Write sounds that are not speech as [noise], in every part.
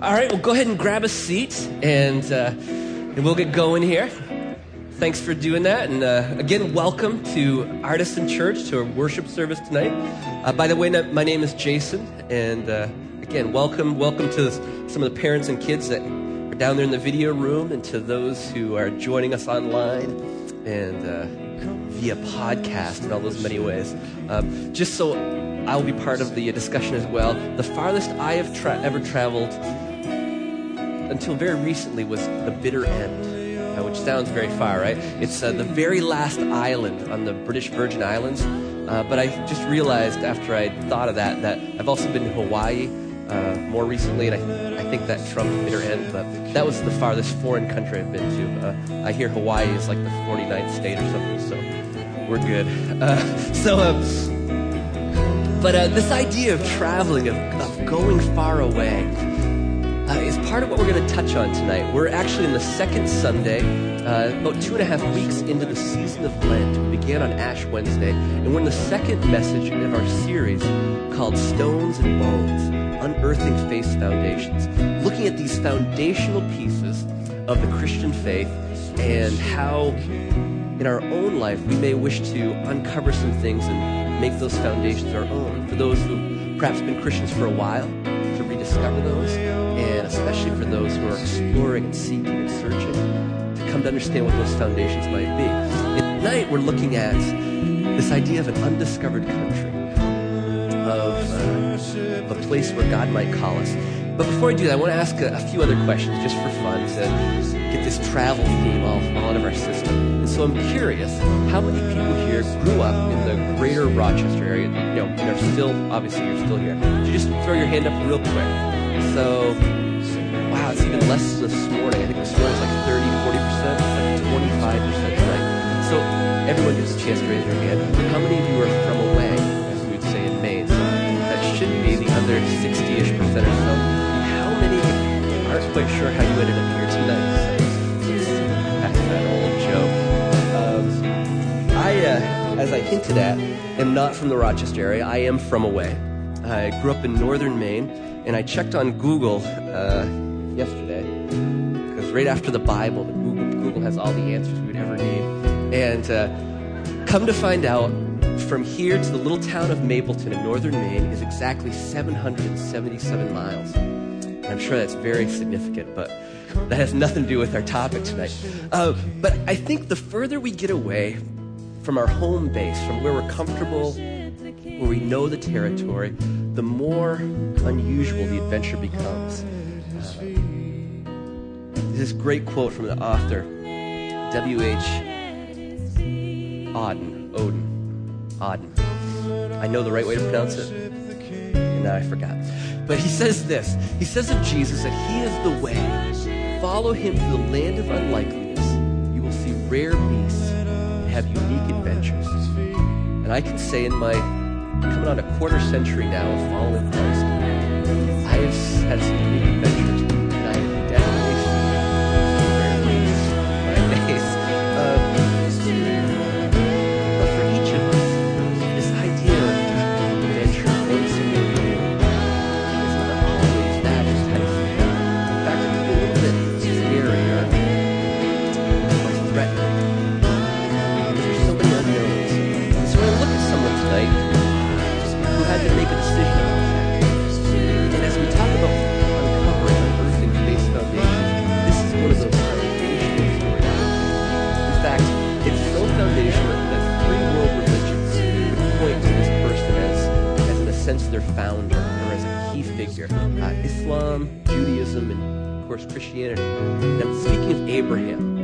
All right, well, go ahead and grab a seat and, uh, and we'll get going here. Thanks for doing that. And uh, again, welcome to Artisan Church, to our worship service tonight. Uh, by the way, my name is Jason. And uh, again, welcome. Welcome to some of the parents and kids that are down there in the video room and to those who are joining us online and uh, via podcast in all those many ways. Um, just so I'll be part of the discussion as well. The farthest I have tra- ever traveled until very recently was the bitter end, uh, which sounds very far, right? It's uh, the very last island on the British Virgin Islands. Uh, but I just realized after I thought of that that I've also been to Hawaii uh, more recently, and I, I think that trumped bitter end. But that was the farthest foreign country I've been to. Uh, I hear Hawaii is like the 49th state or something, so we're good. Uh, [laughs] so. but this idea of traveling, of, of going far away, uh, is part of what we're going to touch on tonight. We're actually in the second Sunday, uh, about two and a half weeks into the season of Lent. We began on Ash Wednesday, and we're in the second message of our series called Stones and Bones Unearthing Faith's Foundations, looking at these foundational pieces of the Christian faith and how in our own life we may wish to uncover some things and make those foundations our own. For those who perhaps been Christians for a while, to rediscover those those who are exploring and seeking and searching to come to understand what those foundations might be. And tonight we're looking at this idea of an undiscovered country, of, uh, a place where God might call us. But before I do that, I want to ask a, a few other questions just for fun to get this travel theme all, all out of our system. And so I'm curious, how many people here grew up in the greater Rochester area, you know, and are still, obviously you're still here. Could you just throw your hand up real quick? So, it's even less this morning. I think this morning's like 30, 40%, like 25% tonight. So everyone gets a chance to raise their hand. How many of you are from away, as we would say in Maine? So that should be the other 60-ish percent or so. How many aren't quite sure how you ended up here tonight? That old joke. Um, I, uh, as I hinted at, am not from the Rochester area. I am from away. I grew up in northern Maine, and I checked on Google uh, yesterday because right after the Bible, the Google, Google has all the answers we would ever need. And uh, come to find out, from here to the little town of Mapleton in northern Maine is exactly 777 miles. I'm sure that's very significant, but that has nothing to do with our topic tonight. Uh, but I think the further we get away from our home base, from where we're comfortable, where we know the territory, the more unusual the adventure becomes. This great quote from the author, W.H. Auden. Odin. Auden. I know the right way to pronounce it, and now I forgot. But he says this He says of Jesus that he is the way. Follow him to the land of unlikeliness. You will see rare beasts and have unique adventures. And I can say in my coming on a quarter century now of following Christ, I have had some unique adventures, to make a decision about that. And as we talk about uncovering, unearthing faith foundations, this is one of those foundational stories. In fact, it's so foundational that three world religions point to this person as, as in a sense, their founder or as a key figure. Uh, Islam, Judaism, and of course Christianity. Now, speaking of Abraham,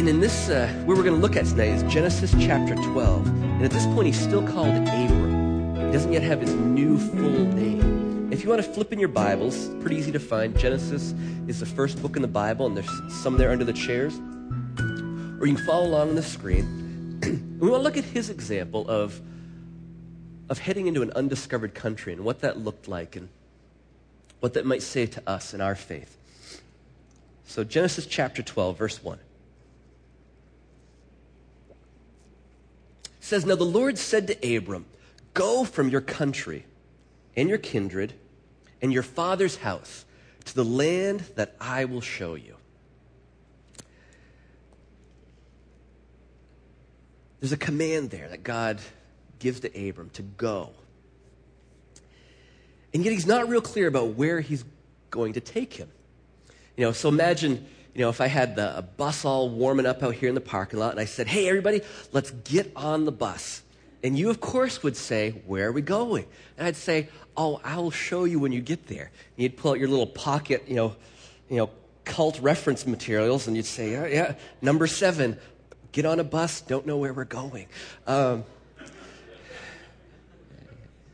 and in this, uh, where we're going to look at tonight is Genesis chapter 12. And at this point, he's still called Abram. Doesn't yet have his new full name. If you want to flip in your Bibles, pretty easy to find. Genesis is the first book in the Bible, and there's some there under the chairs. Or you can follow along on the screen. [clears throat] we want to look at his example of, of heading into an undiscovered country and what that looked like and what that might say to us in our faith. So, Genesis chapter 12, verse 1. says, Now the Lord said to Abram, Go from your country and your kindred and your father's house to the land that I will show you. There's a command there that God gives to Abram to go. And yet he's not real clear about where he's going to take him. You know, so imagine, you know, if I had the bus all warming up out here in the parking lot and I said, hey, everybody, let's get on the bus. And you, of course, would say, Where are we going? And I'd say, Oh, I'll show you when you get there. And you'd pull out your little pocket, you know, you know, cult reference materials, and you'd say, oh, Yeah, number seven, get on a bus, don't know where we're going. Um,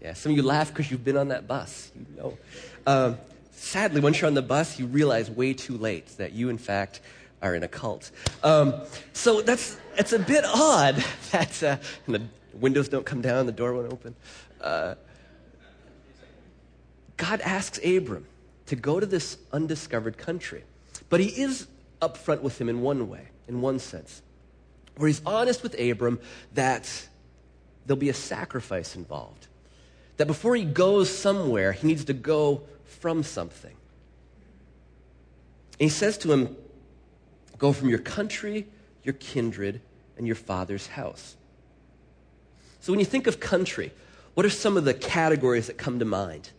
yeah, some of you laugh because you've been on that bus. You know. Um, sadly, once you're on the bus, you realize way too late that you, in fact, are in a cult. Um, so that's it's a bit odd [laughs] that uh, the windows don't come down, the door won't open. Uh, God asks Abram to go to this undiscovered country, but he is upfront with him in one way, in one sense, where he's honest with Abram that there'll be a sacrifice involved. That before he goes somewhere, he needs to go from something. And he says to him, Go from your country, your kindred, and your father's house. So when you think of country, what are some of the categories that come to mind?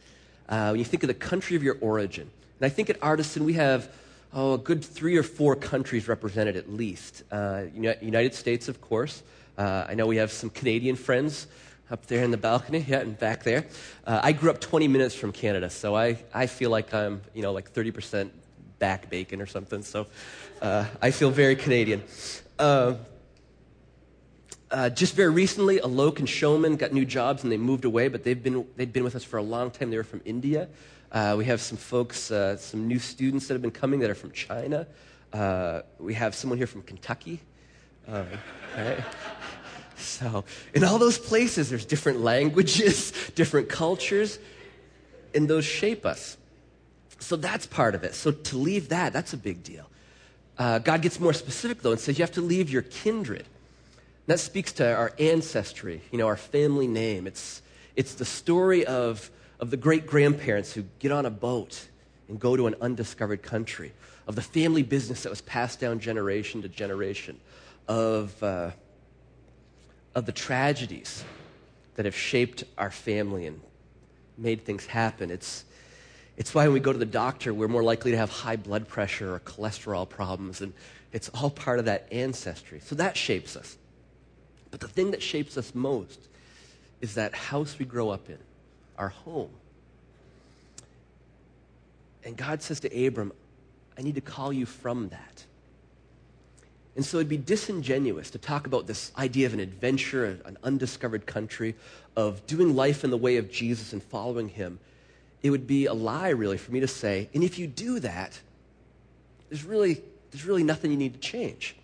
Uh, when you think of the country of your origin. And I think at Artisan we have oh, a good three or four countries represented at least. Uh, United States, of course. Uh, I know we have some Canadian friends up there in the balcony, yeah, and back there. Uh, I grew up 20 minutes from Canada, so I, I feel like I'm, you know, like 30% back bacon or something, so uh, I feel very Canadian. Uh, just very recently, Alok and Showman got new jobs and they moved away, but they've been, they've been with us for a long time. They were from India. Uh, we have some folks, uh, some new students that have been coming that are from China. Uh, we have someone here from Kentucky. Uh, right? So, in all those places, there's different languages, [laughs] different cultures, and those shape us. So, that's part of it. So, to leave that, that's a big deal. Uh, God gets more specific, though, and says you have to leave your kindred. That speaks to our ancestry, you know, our family name. It's, it's the story of, of the great grandparents who get on a boat and go to an undiscovered country, of the family business that was passed down generation to generation, of, uh, of the tragedies that have shaped our family and made things happen. It's, it's why when we go to the doctor, we're more likely to have high blood pressure or cholesterol problems, and it's all part of that ancestry. So that shapes us. But the thing that shapes us most is that house we grow up in, our home. And God says to Abram, I need to call you from that. And so it'd be disingenuous to talk about this idea of an adventure, an undiscovered country, of doing life in the way of Jesus and following him. It would be a lie, really, for me to say, and if you do that, there's really, there's really nothing you need to change.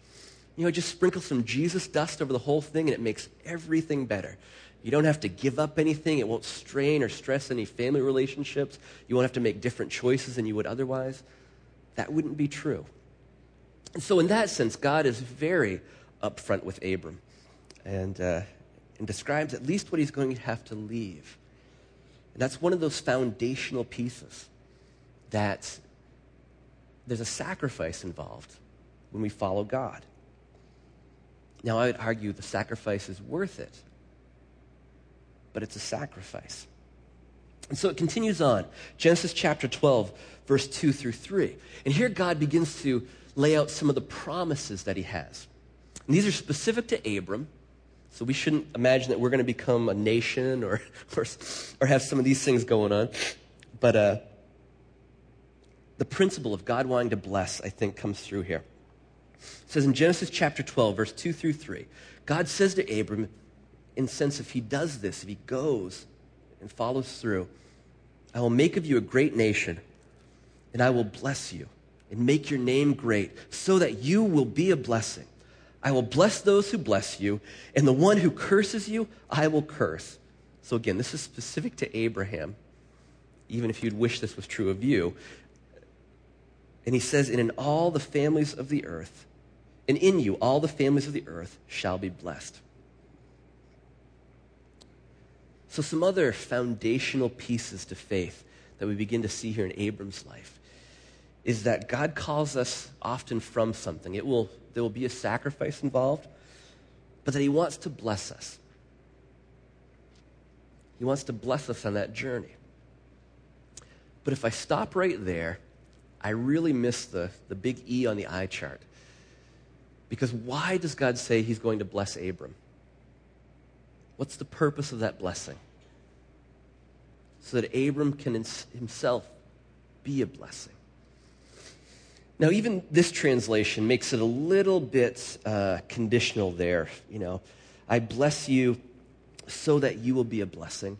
You know, just sprinkle some Jesus dust over the whole thing and it makes everything better. You don't have to give up anything. It won't strain or stress any family relationships. You won't have to make different choices than you would otherwise. That wouldn't be true. And so, in that sense, God is very upfront with Abram and, uh, and describes at least what he's going to have to leave. And that's one of those foundational pieces that there's a sacrifice involved when we follow God. Now, I would argue the sacrifice is worth it, but it's a sacrifice. And so it continues on. Genesis chapter 12, verse 2 through 3. And here God begins to lay out some of the promises that he has. And these are specific to Abram, so we shouldn't imagine that we're going to become a nation or, [laughs] or, or have some of these things going on. But uh, the principle of God wanting to bless, I think, comes through here. It says in Genesis chapter 12, verse 2 through 3, God says to Abram, in sense, if he does this, if he goes and follows through, I will make of you a great nation, and I will bless you and make your name great, so that you will be a blessing. I will bless those who bless you, and the one who curses you, I will curse. So, again, this is specific to Abraham, even if you'd wish this was true of you. And he says, And in all the families of the earth, and in you all the families of the earth shall be blessed. So, some other foundational pieces to faith that we begin to see here in Abram's life is that God calls us often from something. It will, there will be a sacrifice involved, but that He wants to bless us. He wants to bless us on that journey. But if I stop right there, I really miss the, the big E on the eye chart. Because why does God say He's going to bless Abram? What's the purpose of that blessing? So that Abram can himself be a blessing. Now, even this translation makes it a little bit uh, conditional there. You know, I bless you so that you will be a blessing.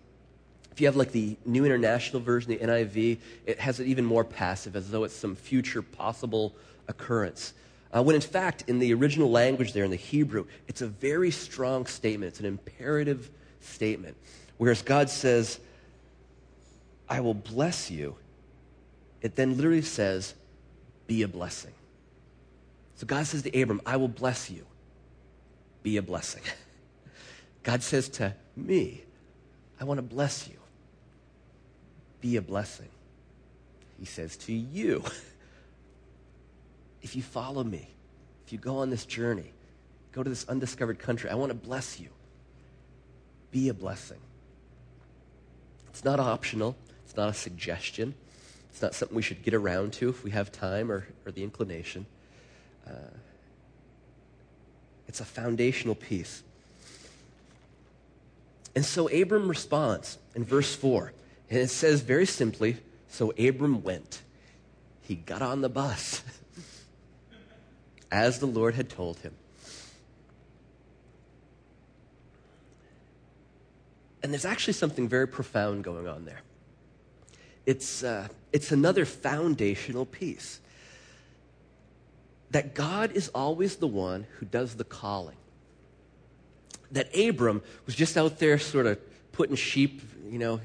If you have like the New International Version, the NIV, it has it even more passive, as though it's some future possible occurrence. Uh, when in fact, in the original language there, in the Hebrew, it's a very strong statement. It's an imperative statement. Whereas God says, I will bless you, it then literally says, be a blessing. So God says to Abram, I will bless you. Be a blessing. [laughs] God says to me, I want to bless you. Be a blessing. He says to you, [laughs] if you follow me, if you go on this journey, go to this undiscovered country, I want to bless you. Be a blessing. It's not optional, it's not a suggestion, it's not something we should get around to if we have time or, or the inclination. Uh, it's a foundational piece. And so Abram responds in verse 4. And it says very simply so Abram went. He got on the bus. [laughs] as the Lord had told him. And there's actually something very profound going on there. It's, uh, it's another foundational piece that God is always the one who does the calling. That Abram was just out there sort of putting sheep, you know,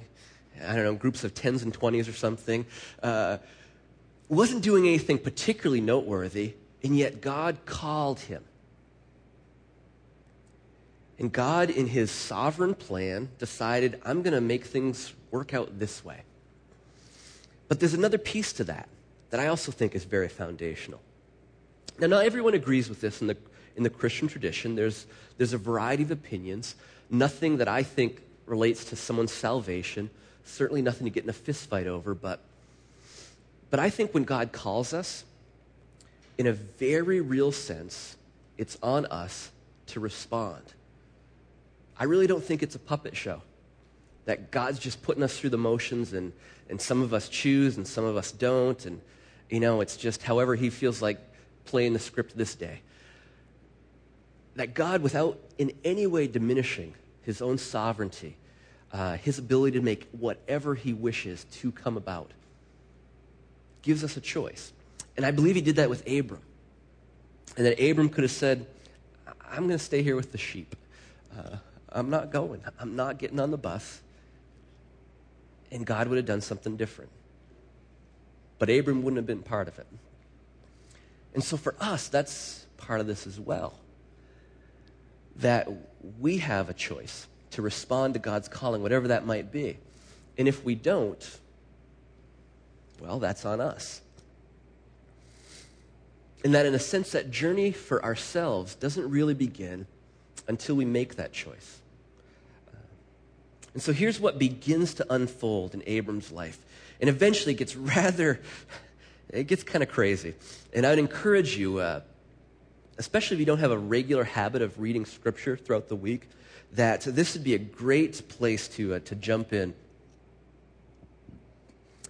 I don't know, groups of tens and twenties or something, uh, wasn't doing anything particularly noteworthy and yet God called him. And God, in his sovereign plan, decided, I'm going to make things work out this way. But there's another piece to that that I also think is very foundational. Now, not everyone agrees with this in the, in the Christian tradition. There's, there's a variety of opinions. Nothing that I think relates to someone's salvation. Certainly nothing to get in a fistfight over. But, but I think when God calls us, in a very real sense, it's on us to respond. I really don't think it's a puppet show. That God's just putting us through the motions and, and some of us choose and some of us don't. And, you know, it's just however He feels like playing the script this day. That God, without in any way diminishing His own sovereignty, uh, His ability to make whatever He wishes to come about, gives us a choice. And I believe he did that with Abram. And that Abram could have said, I'm going to stay here with the sheep. Uh, I'm not going. I'm not getting on the bus. And God would have done something different. But Abram wouldn't have been part of it. And so for us, that's part of this as well. That we have a choice to respond to God's calling, whatever that might be. And if we don't, well, that's on us. And that, in a sense, that journey for ourselves doesn't really begin until we make that choice. And so here's what begins to unfold in Abram's life. And eventually gets [laughs] rather, it gets kind of crazy. And I would encourage you, uh, especially if you don't have a regular habit of reading scripture throughout the week, that this would be a great place to, uh, to jump in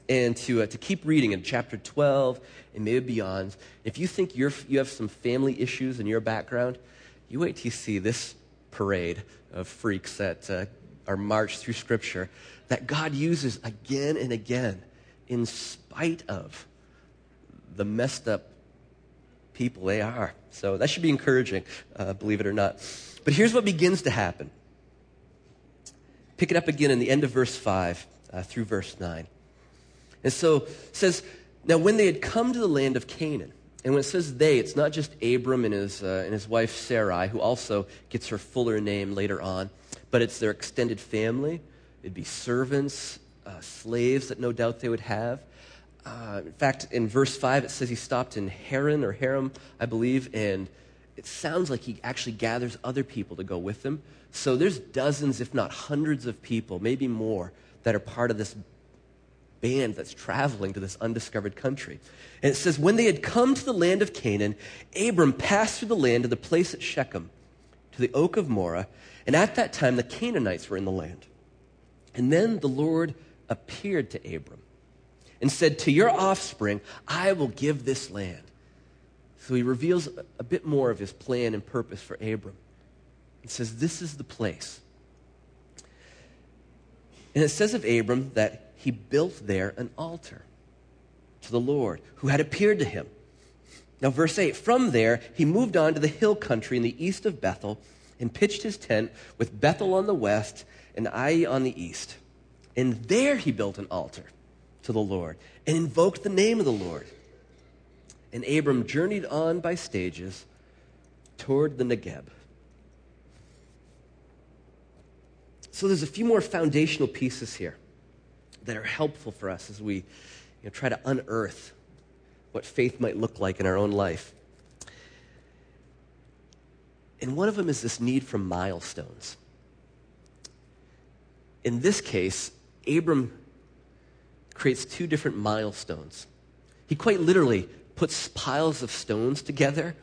and to, uh, to keep reading in chapter 12 and maybe beyond. If you think you're, you have some family issues in your background, you wait till you see this parade of freaks that uh, are marched through Scripture that God uses again and again in spite of the messed up people they are. So that should be encouraging, uh, believe it or not. But here's what begins to happen. Pick it up again in the end of verse 5 uh, through verse 9. And so says, Now when they had come to the land of Canaan, and when it says they, it's not just Abram and his, uh, and his wife Sarai, who also gets her fuller name later on, but it's their extended family. It'd be servants, uh, slaves that no doubt they would have. Uh, in fact, in verse 5, it says he stopped in Haran or Haram, I believe, and it sounds like he actually gathers other people to go with him. So there's dozens, if not hundreds of people, maybe more, that are part of this band that's traveling to this undiscovered country. And it says, When they had come to the land of Canaan, Abram passed through the land to the place at Shechem, to the oak of Moreh, and at that time the Canaanites were in the land. And then the Lord appeared to Abram and said, To your offspring, I will give this land. So he reveals a bit more of his plan and purpose for Abram. He says, This is the place. And it says of Abram that he built there an altar to the Lord who had appeared to him. Now, verse 8 From there, he moved on to the hill country in the east of Bethel and pitched his tent with Bethel on the west and Ai on the east. And there he built an altar to the Lord and invoked the name of the Lord. And Abram journeyed on by stages toward the Negeb. So there's a few more foundational pieces here that are helpful for us as we you know, try to unearth what faith might look like in our own life. And one of them is this need for milestones. In this case, Abram creates two different milestones. He quite literally puts piles of stones together,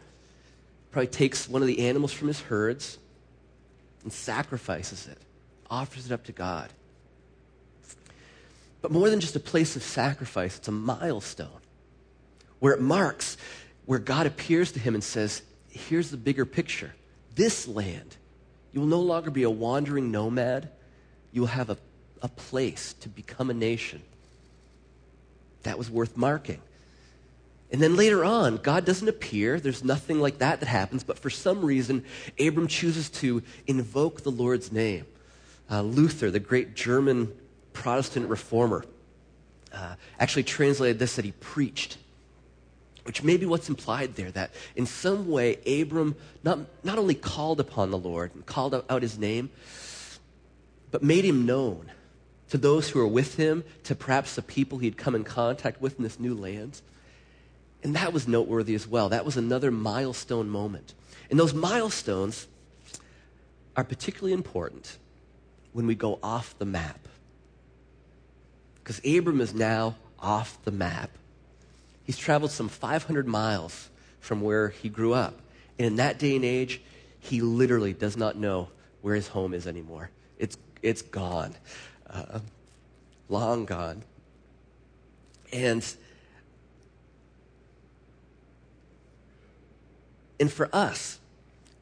probably takes one of the animals from his herds and sacrifices it, offers it up to God. But more than just a place of sacrifice, it's a milestone where it marks where God appears to him and says, Here's the bigger picture. This land, you will no longer be a wandering nomad. You will have a, a place to become a nation. That was worth marking. And then later on, God doesn't appear. There's nothing like that that happens. But for some reason, Abram chooses to invoke the Lord's name. Uh, Luther, the great German Protestant reformer, uh, actually translated this that he preached, which may be what's implied there, that in some way, Abram not, not only called upon the Lord and called out, his name, but made him known to those who were with him, to perhaps the people he'd come in contact with in this new land. And that was noteworthy as well. That was another milestone moment. And those milestones are particularly important when we go off the map. Because Abram is now off the map. He's traveled some 500 miles from where he grew up. And in that day and age, he literally does not know where his home is anymore. It's, it's gone, uh, long gone. And And for us,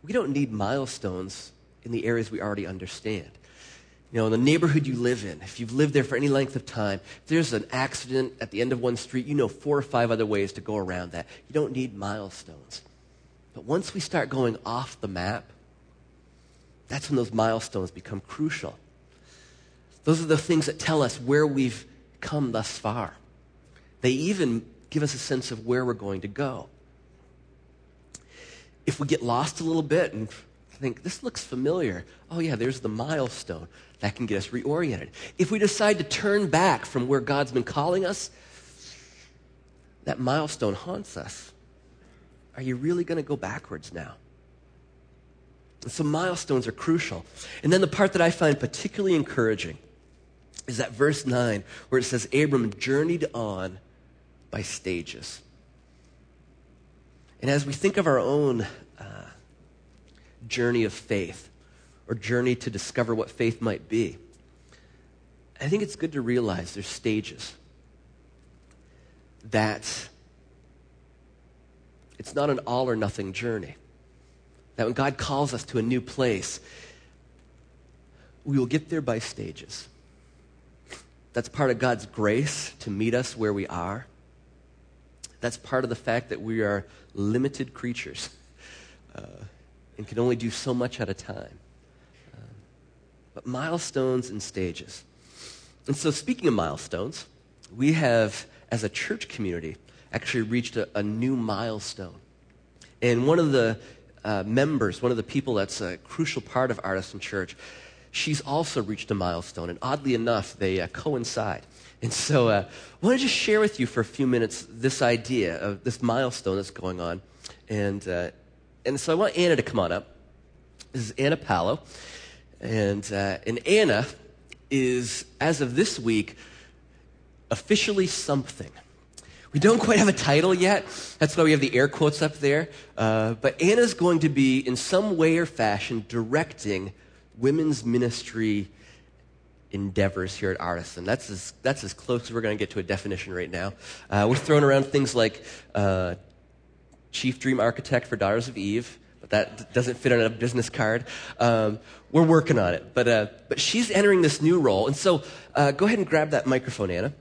we don't need milestones in the areas we already understand. You know, in the neighborhood you live in, if you've lived there for any length of time, if there's an accident at the end of one street, you know four or five other ways to go around that. You don't need milestones. But once we start going off the map, that's when those milestones become crucial. Those are the things that tell us where we've come thus far. They even give us a sense of where we're going to go if we get lost a little bit and think, this looks familiar, oh, yeah, there's the milestone. That can get us reoriented. If we decide to turn back from where God's been calling us, that milestone haunts us. Are you really going to go backwards now? And so milestones are crucial. And then the part that I find particularly encouraging is that verse 9, where it says, Abram journeyed on by stages. And as we think of our own uh, journey of faith, or journey to discover what faith might be, I think it's good to realize there's stages. That it's not an all or nothing journey. That when God calls us to a new place, we will get there by stages. That's part of God's grace to meet us where we are. That's part of the fact that we are limited creatures uh, and can only do so much at a time. Uh, but milestones and stages. And so, speaking of milestones, we have, as a church community, actually reached a, a new milestone. And one of the uh, members, one of the people that's a crucial part of Artisan Church, she's also reached a milestone, and oddly enough, they uh, coincide. And so uh, I want to just share with you for a few minutes this idea of this milestone that's going on. And, uh, and so I want Anna to come on up. This is Anna Palo. And, uh, and Anna is, as of this week, officially something. We don't quite have a title yet. That's why we have the air quotes up there. Uh, but Anna's going to be, in some way or fashion, directing women's ministry endeavors here at Artisan. That's as, that's as close as we're going to get to a definition right now. Uh, we're throwing around things like uh, chief dream architect for Daughters of Eve, but that doesn't fit on a business card. Um, we're working on it. But, uh, but she's entering this new role. And so uh, go ahead and grab that microphone, Anna.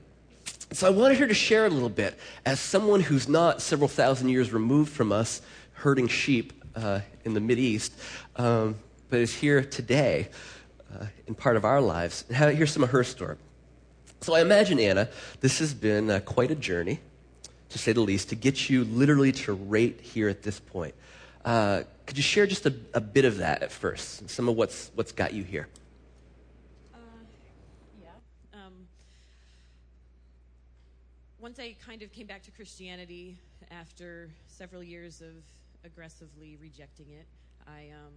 So I wanted her to share a little bit as someone who's not several thousand years removed from us herding sheep uh, in the East, um, but is here today uh, in part of our lives. Here's some of her story. So I imagine, Anna, this has been uh, quite a journey, to say the least, to get you literally to rate here at this point. Uh, could you share just a, a, bit of that at first, some of what's, what's got you here? Uh, yeah. Um, once I kind of came back to Christianity after several years of aggressively rejecting it, I um,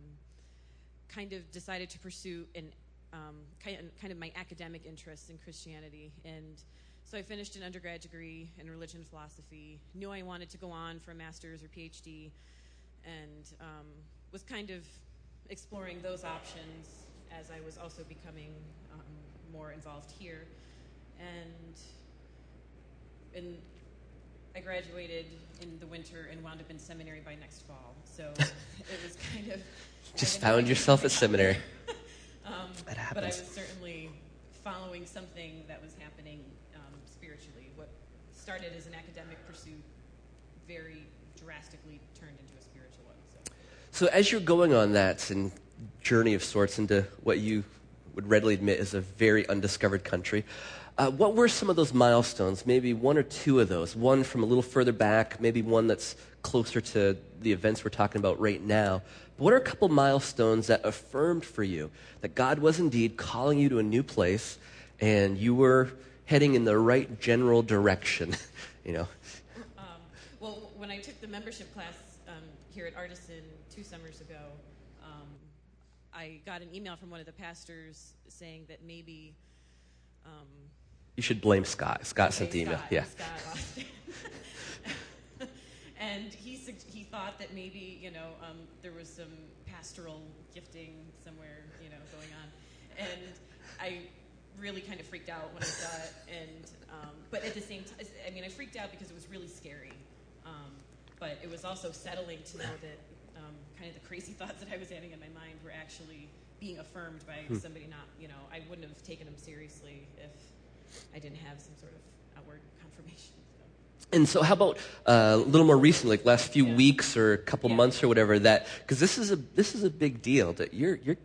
kind of decided to pursue an um, kind of my academic interests in Christianity. And so I finished an undergrad degree in religion and philosophy, knew I wanted to go on for a master's or PhD, and um, was kind of exploring those options as I was also becoming um, more involved here. And, and I graduated in the winter and wound up in seminary by next fall. So [laughs] it was kind of just found yourself at seminary. [laughs] um, that happens. But I was certainly following something that was happening started as an academic pursuit very drastically turned into a spiritual one. So, so as you're going on that and journey of sorts into what you would readily admit is a very undiscovered country, uh, what were some of those milestones? Maybe one or two of those. One from a little further back, maybe one that's closer to the events we're talking about right now. But what are a couple milestones that affirmed for you that God was indeed calling you to a new place and you were heading in the right general direction? [laughs] you know. Um, well, when I took the membership class um, here at Artisan two summers ago, um, I got an email from one of the pastors saying that maybe um, you should blame Scott. Scott okay, sent the email. Scott, yeah. Scott [laughs] and he he thought that maybe you know um, there was some pastoral gifting somewhere you know going on, and I really kind of freaked out when I saw it. And um, but at the same time, I mean, I freaked out because it was really scary. Um, but it was also settling to know that um, kind of the crazy [laughs] thoughts that I was having in my mind were actually being affirmed by hmm. somebody not, you know, I wouldn't have taken them seriously if I didn't have some sort of outward [laughs] confirmation. So. And so, how about uh, a little more recently, like last few yeah. weeks or a couple yeah. months or whatever? That because this is a this is a big deal. That you're you're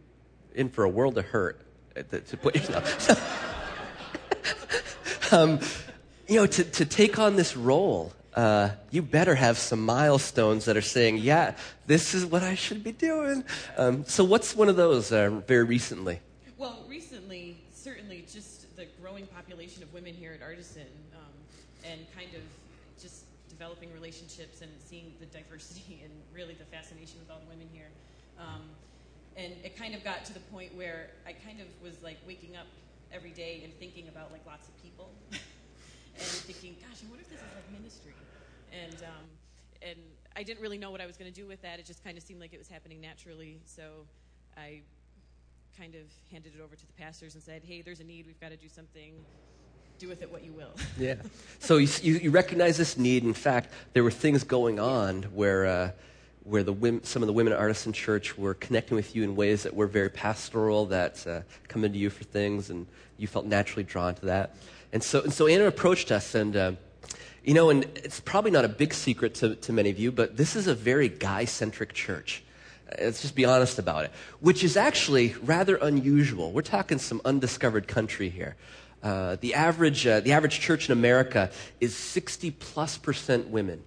in for a world of hurt to put yourself. [laughs] um, you know, to to take on this role, uh, you better have some milestones that are saying, yeah, this is what I should be doing. Um, so, what's one of those uh, very recently? Well, recently, certainly just the growing population of women here at Artisan um, and kind of just developing relationships and seeing the diversity and really the fascination with all the women here. Um, and it kind of got to the point where I kind of was like waking up every day and thinking about like lots of people. [laughs] and thinking, gosh, what if this is like ministry? And um, and I didn't really know what I was going to do with that. It just kind of seemed like it was happening naturally. So I kind of handed it over to the pastors and said, hey, there's a need. We've got to do something. Do with it what you will. [laughs] yeah. So you, you, recognize this need. In fact, there were things going on where. Uh, where the women, some of the women Artisan Church were connecting with you in ways that were very pastoral, that uh, come into you for things, and you felt naturally drawn to that. And so, and so Anna approached us, and uh, you know, and it's probably not a big secret to, to many of you, but this is a very guy centric church. Let's just be honest about it, which is actually rather unusual. We're talking some undiscovered country here. Uh, the, average, uh, the average church in America is 60 plus percent women,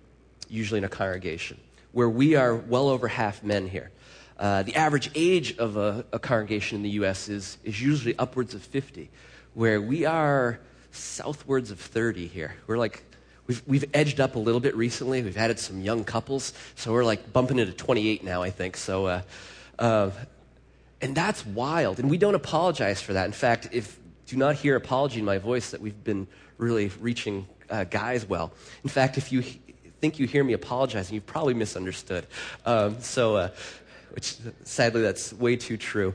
usually in a congregation, where we are well over half men here. Uh, the average age of a, a congregation in the U.S. Is, is usually upwards of 50, where we are southwards of 30 here. We're like, we've, we've edged up a little bit recently. We've added some young couples, so we're like bumping into 28 now, I think. So, uh, uh, and that's wild. And we don't apologize for that. In fact, if do not hear apology in my voice that we've been really reaching uh, guys well. In fact, if you think you hear me apologizing, you've probably misunderstood. Um, so, uh, which sadly, that's way too true.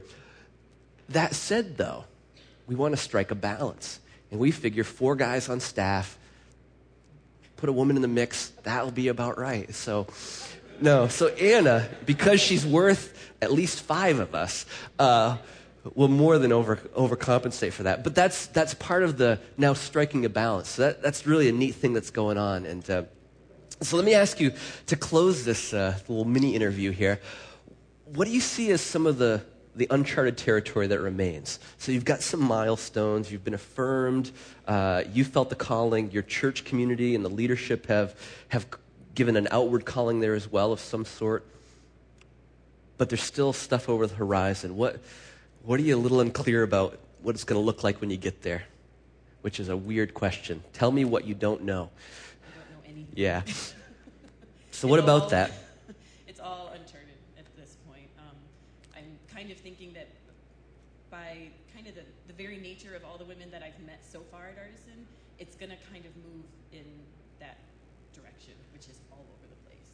That said, though, we want to strike a balance. And we figure four guys on staff, put a woman in the mix, that'll be about right. So, no. So, Anna, because she's worth at least five of us, uh, will more than over, overcompensate for that. But that's, that's part of the now striking a balance. So that, that's really a neat thing that's going on. And uh, so let me ask you to close this uh, little mini interview here. What do you see as some of the, the uncharted territory that remains? So you've got some milestones, you've been affirmed, uh, you felt the calling, your church community and the leadership have, have given an outward calling there as well of some sort. But there's still stuff over the horizon. What, what are you a little unclear about what it's going to look like when you get there? Which is a weird question. Tell me what you don't know. I don't know anything. Yeah. [laughs] So, what about all- that? [laughs] it's all uncharted at this point. Um, I'm kind of thinking that by kind of the, the very nature of all the women that I've met so far at Artisan, it's going to kind of move in that direction, which is all over the place.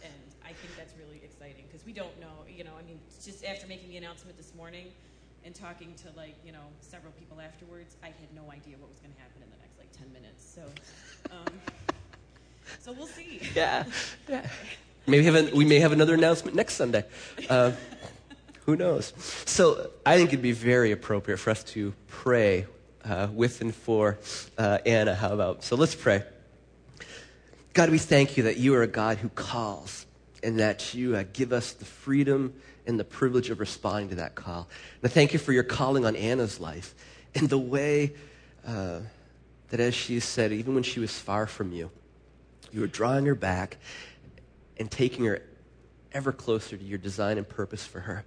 [laughs] and I think that's really exciting because we don't know, you know, I mean, just after making the announcement this morning and talking to like, you know, several people afterwards, I had no idea what was going to happen in the next like 10 minutes. So, um, so we'll see. Yeah. yeah. Maybe have a, we may have another announcement next Sunday. Uh, who knows? So I think it'd be very appropriate for us to pray uh, with and for uh, Anna. How about? So let's pray. God, we thank you that you are a God who calls and that you uh, give us the freedom and the privilege of responding to that call. And I thank you for your calling on Anna's life and the way uh, that, as she said, even when she was far from you, you are drawing her back and taking her ever closer to your design and purpose for her.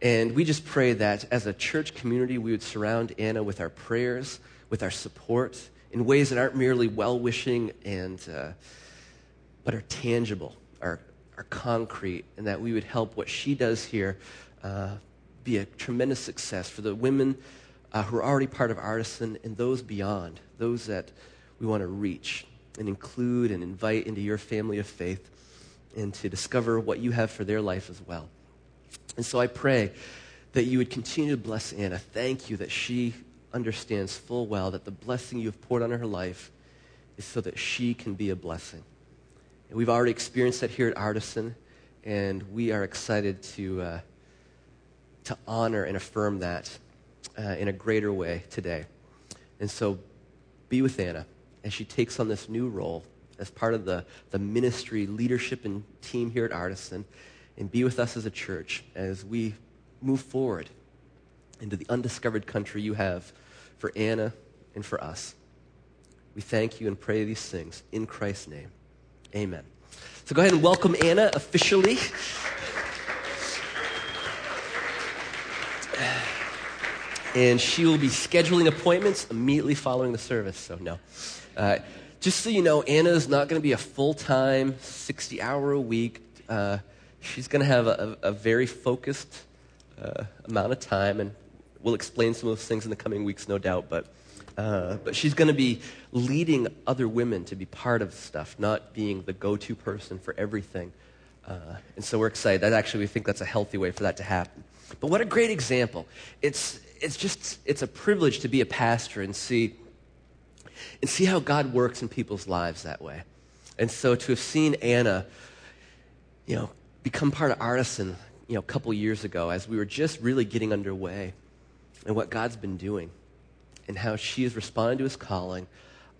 And we just pray that as a church community, we would surround Anna with our prayers, with our support, in ways that aren't merely well wishing and, uh, but are tangible, are, are concrete, and that we would help what she does here uh, be a tremendous success for the women uh, who are already part of Artisan and those beyond, those that we want to reach and include and invite into your family of faith and to discover what you have for their life as well. And so I pray that you would continue to bless Anna. Thank you that she understands full well that the blessing you have poured on her life is so that she can be a blessing. And we've already experienced that here at Artisan, and we are excited to, uh, to honor and affirm that uh, in a greater way today. And so be with Anna as she takes on this new role as part of the, the ministry leadership and team here at Artisan, and be with us as a church as we move forward into the undiscovered country you have for Anna and for us. We thank you and pray these things in Christ's name. Amen. So go ahead and welcome Anna officially. And she will be scheduling appointments immediately following the service. So, no. Uh, just so you know, Anna is not going to be a full time, 60 hour a week. Uh, she's going to have a, a, very focused uh, amount of time, and we'll explain some of those things in the coming weeks, no doubt. But, uh, but she's going to be leading other women to be part of stuff, not being the go to person for everything. Uh, and so we're excited. That actually, we think that's a healthy way for that to happen. But what a great example. It's, it's just, it's a privilege to be a pastor and see, and see how God works in people's lives that way. And so to have seen Anna, you know, become part of Artisan, you know, a couple years ago as we were just really getting underway and what God's been doing and how she has responded to his calling,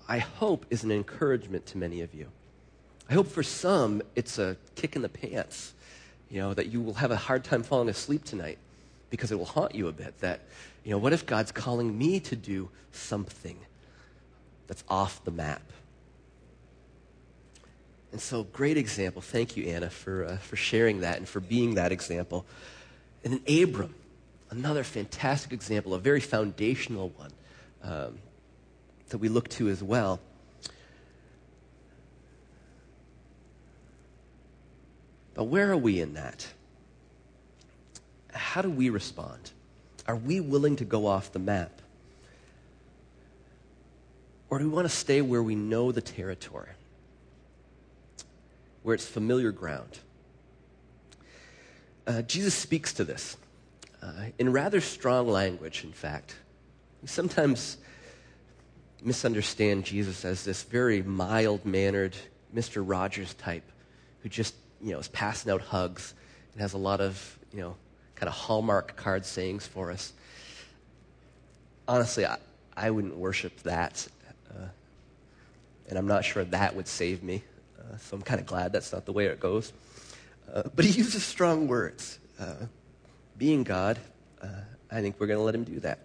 I hope is an encouragement to many of you. I hope for some it's a kick in the pants, you know, that you will have a hard time falling asleep tonight because it will haunt you a bit that, you know, what if God's calling me to do something that's off the map? And so, great example. Thank you, Anna, for, uh, for sharing that and for being that example. And then Abram, another fantastic example, a very foundational one um, that we look to as well. But where are we in that? How do we respond? Are we willing to go off the map? Or do we want to stay where we know the territory, where it's familiar ground? Uh, Jesus speaks to this uh, in rather strong language, in fact. We sometimes misunderstand Jesus as this very mild mannered Mr. Rogers type who just, you know, is passing out hugs and has a lot of, you know, kind of hallmark card sayings for us. Honestly, I, I wouldn't worship that. And I'm not sure that would save me. Uh, so I'm kind of glad that's not the way it goes. Uh, but he uses strong words. Uh, being God, uh, I think we're going to let him do that.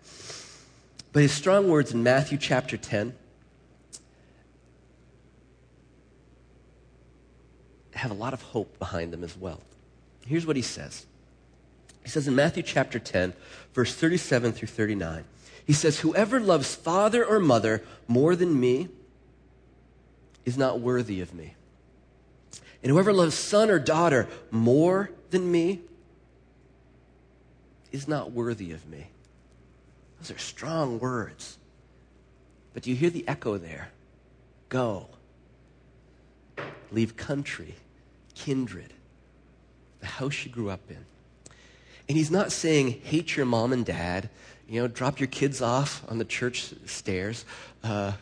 But his strong words in Matthew chapter 10 have a lot of hope behind them as well. Here's what he says He says in Matthew chapter 10, verse 37 through 39, he says, Whoever loves father or mother more than me is not worthy of me. And whoever loves son or daughter more than me is not worthy of me. Those are strong words. But do you hear the echo there? Go. Leave country, kindred, the house you grew up in. And he's not saying hate your mom and dad, you know, drop your kids off on the church stairs, uh,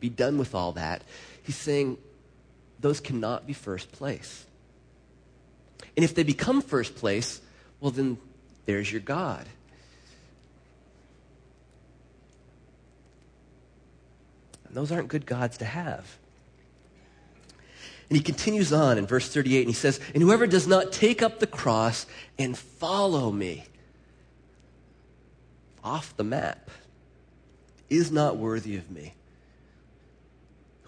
be done with all that. He's saying those cannot be first place. And if they become first place, well, then there's your God. And those aren't good gods to have. And he continues on in verse 38 and he says, And whoever does not take up the cross and follow me off the map is not worthy of me.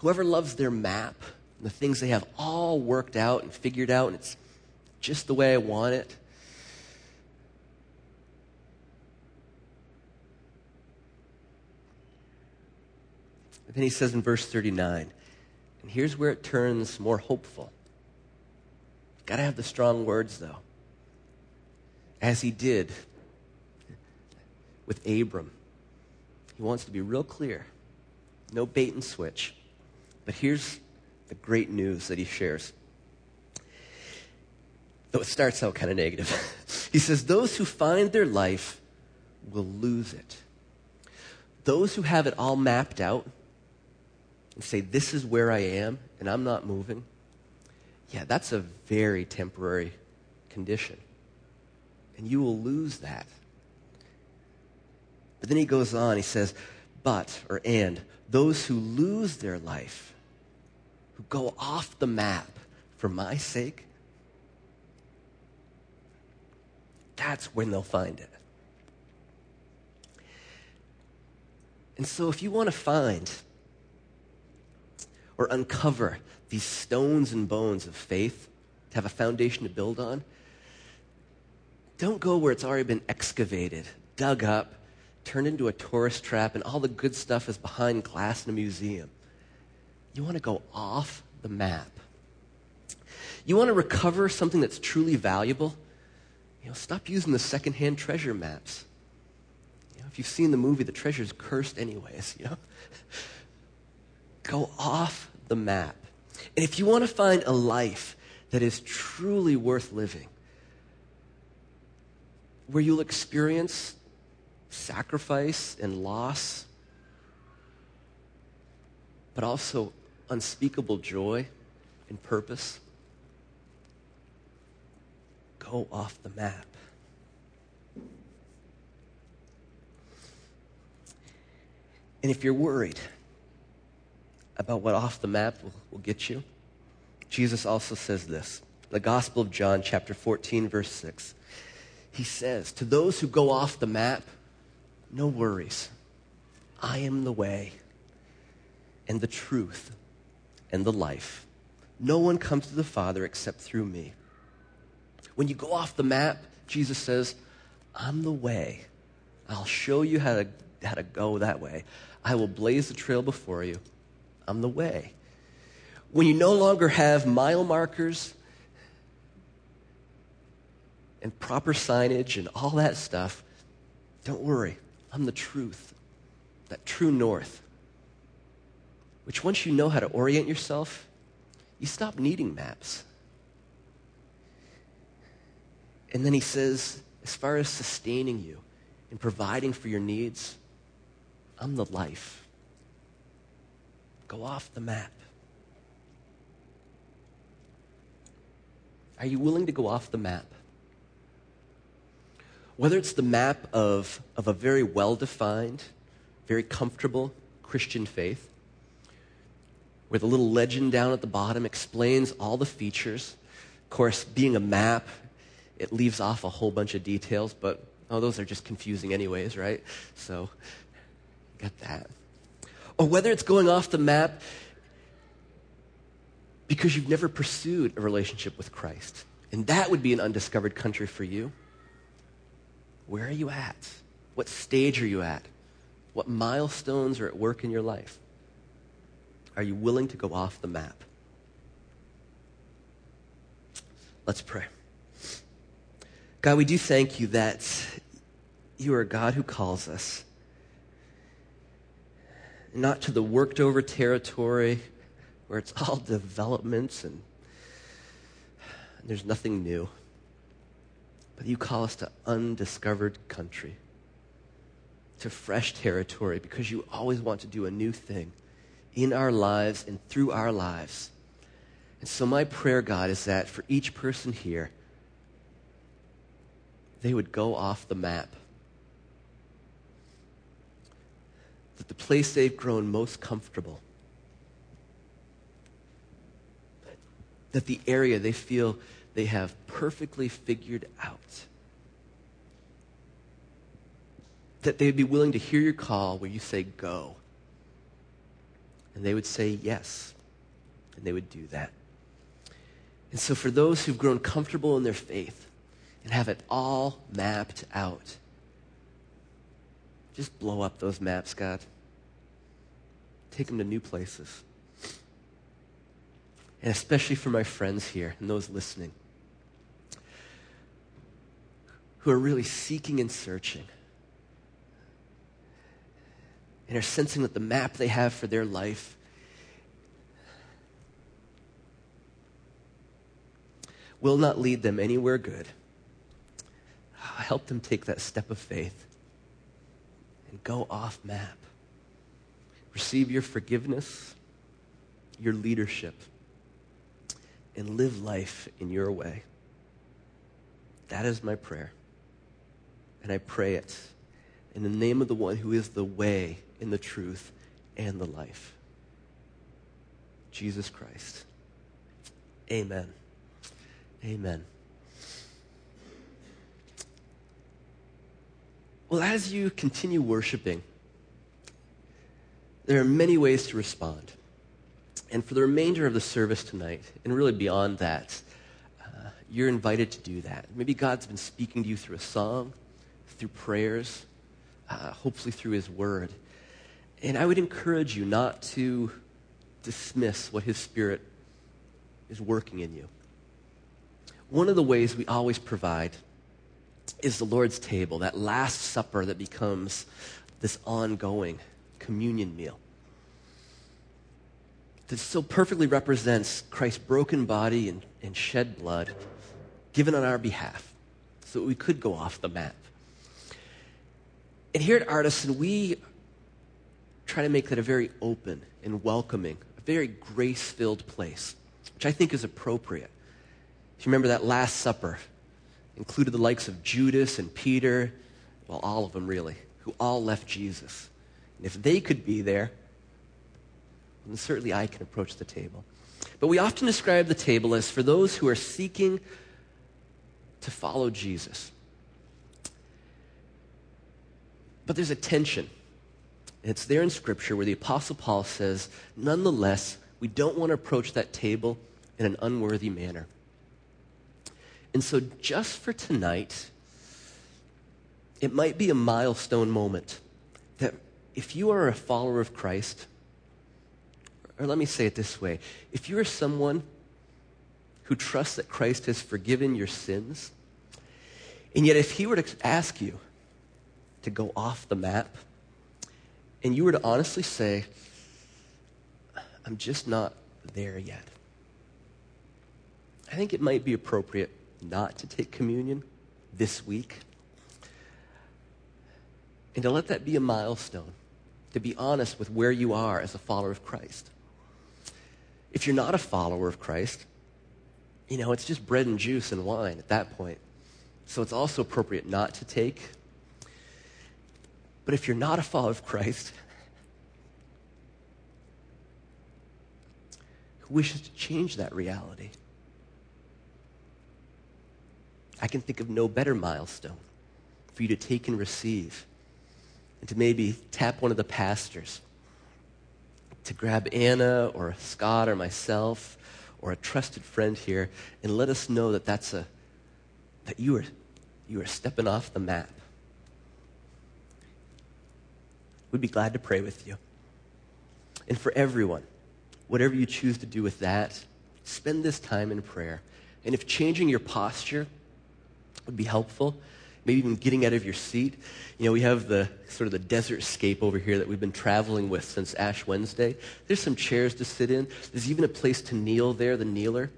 Whoever loves their map, the things they have all worked out and figured out, and it's just the way I want it, And then he says in verse 39, and here's where it turns more hopeful. Got to have the strong words, though. As he did with Abram. He wants to be real clear. No bait and switch. But here's the great news that he shares. Though it starts out kind of negative. [laughs] he says, Those who find their life will lose it. Those who have it all mapped out and say, This is where I am, and I'm not moving, yeah, that's a very temporary condition. And you will lose that. But then he goes on, he says, But, or and, those who lose their life, who go off the map for my sake, that's when they'll find it. And so, if you want to find or uncover these stones and bones of faith to have a foundation to build on, don't go where it's already been excavated, dug up, turned into a tourist trap, and all the good stuff is behind glass in a museum. You want to go off the map. You want to recover something that's truly valuable? You know, stop using the secondhand treasure maps. You know, if you've seen the movie, the treasure's cursed anyways, you know. [laughs] Go off the map. And if you want to find a life that is truly worth living, where you'll experience sacrifice and loss, but also unspeakable joy and purpose, go off the map. And if you're worried, about what off the map will, will get you, Jesus also says this. The Gospel of John, chapter 14, verse 6. He says, To those who go off the map, no worries. I am the way and the truth and the life. No one comes to the Father except through me. When you go off the map, Jesus says, I'm the way. I'll show you how to, how to go that way. I will blaze the trail before you. I'm the way. When you no longer have mile markers and proper signage and all that stuff, don't worry. I'm the truth, that true north. Which, once you know how to orient yourself, you stop needing maps. And then he says, as far as sustaining you and providing for your needs, I'm the life. Go off the map. Are you willing to go off the map? Whether it's the map of, of a very well defined, very comfortable Christian faith, where the little legend down at the bottom explains all the features. Of course, being a map, it leaves off a whole bunch of details, but oh, those are just confusing, anyways, right? So, got that. Or whether it's going off the map because you've never pursued a relationship with Christ. And that would be an undiscovered country for you. Where are you at? What stage are you at? What milestones are at work in your life? Are you willing to go off the map? Let's pray. God, we do thank you that you are a God who calls us not to the worked over territory where it's all [laughs] developments and there's nothing new. But you call us to undiscovered country, to fresh territory, because you always want to do a new thing in our lives and through our lives. And so, my prayer, God, is that for each person here, they would go off the map. That the place they've grown most comfortable, that the area they feel they have perfectly figured out. That they'd be willing to hear your call where you say, go. And they would say, yes. And they would do that. And so, for those who've grown comfortable in their faith and have it all mapped out, just blow up those maps, God. Take them to new places. And especially for my friends here and those listening who are really seeking and searching and are sensing that the map they have for their life will not lead them anywhere good. Help them take that step of faith and go off map. Receive your forgiveness, your leadership, and live life in your way. That is my prayer. And I pray it in the name of the one who is the way and the truth and the life Jesus Christ. Amen. Amen. Well, as you continue worshiping, there are many ways to respond. And for the remainder of the service tonight, and really beyond that, uh, you're invited to do that. Maybe God's been speaking to you through a song, through prayers, uh, hopefully through His Word. And I would encourage you not to dismiss what His Spirit is working in you. One of the ways we always provide is the Lord's table, that Last Supper that becomes this ongoing communion meal. That so perfectly represents Christ's broken body and, and shed blood given on our behalf so that we could go off the map. And here at Artisan, we try to make that a very open and welcoming, a very grace filled place, which I think is appropriate. If you remember that Last Supper, included the likes of Judas and Peter, well, all of them really, who all left Jesus. And if they could be there, then certainly I can approach the table. But we often describe the table as for those who are seeking to follow Jesus. But there's a tension. It's there in Scripture where the Apostle Paul says, nonetheless, we don't want to approach that table in an unworthy manner. And so, just for tonight, it might be a milestone moment that if you are a follower of Christ, or let me say it this way if you are someone who trusts that Christ has forgiven your sins, and yet if he were to ask you to go off the map, and you were to honestly say, I'm just not there yet, I think it might be appropriate not to take communion this week and to let that be a milestone, to be honest with where you are as a follower of Christ. If you're not a follower of Christ, you know, it's just bread and juice and wine at that point. So it's also appropriate not to take. But if you're not a follower of Christ, who wishes to change that reality? I can think of no better milestone for you to take and receive and to maybe tap one of the pastors to grab Anna or Scott or myself or a trusted friend here and let us know that that's a that you are you are stepping off the map. We'd be glad to pray with you. And for everyone, whatever you choose to do with that, spend this time in prayer. And if changing your posture would be helpful, maybe even getting out of your seat. You know, we have the sort of the desert scape over here that we've been traveling with since Ash Wednesday. There's some chairs to sit in. There's even a place to kneel there, the kneeler.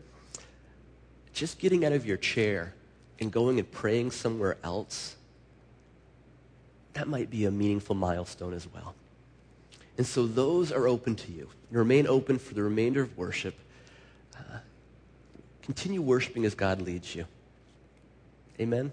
Just getting out of your chair and going and praying somewhere else, that might be a meaningful milestone as well. And so those are open to you. remain open for the remainder of worship. Uh, continue worshiping as God leads you. Amen.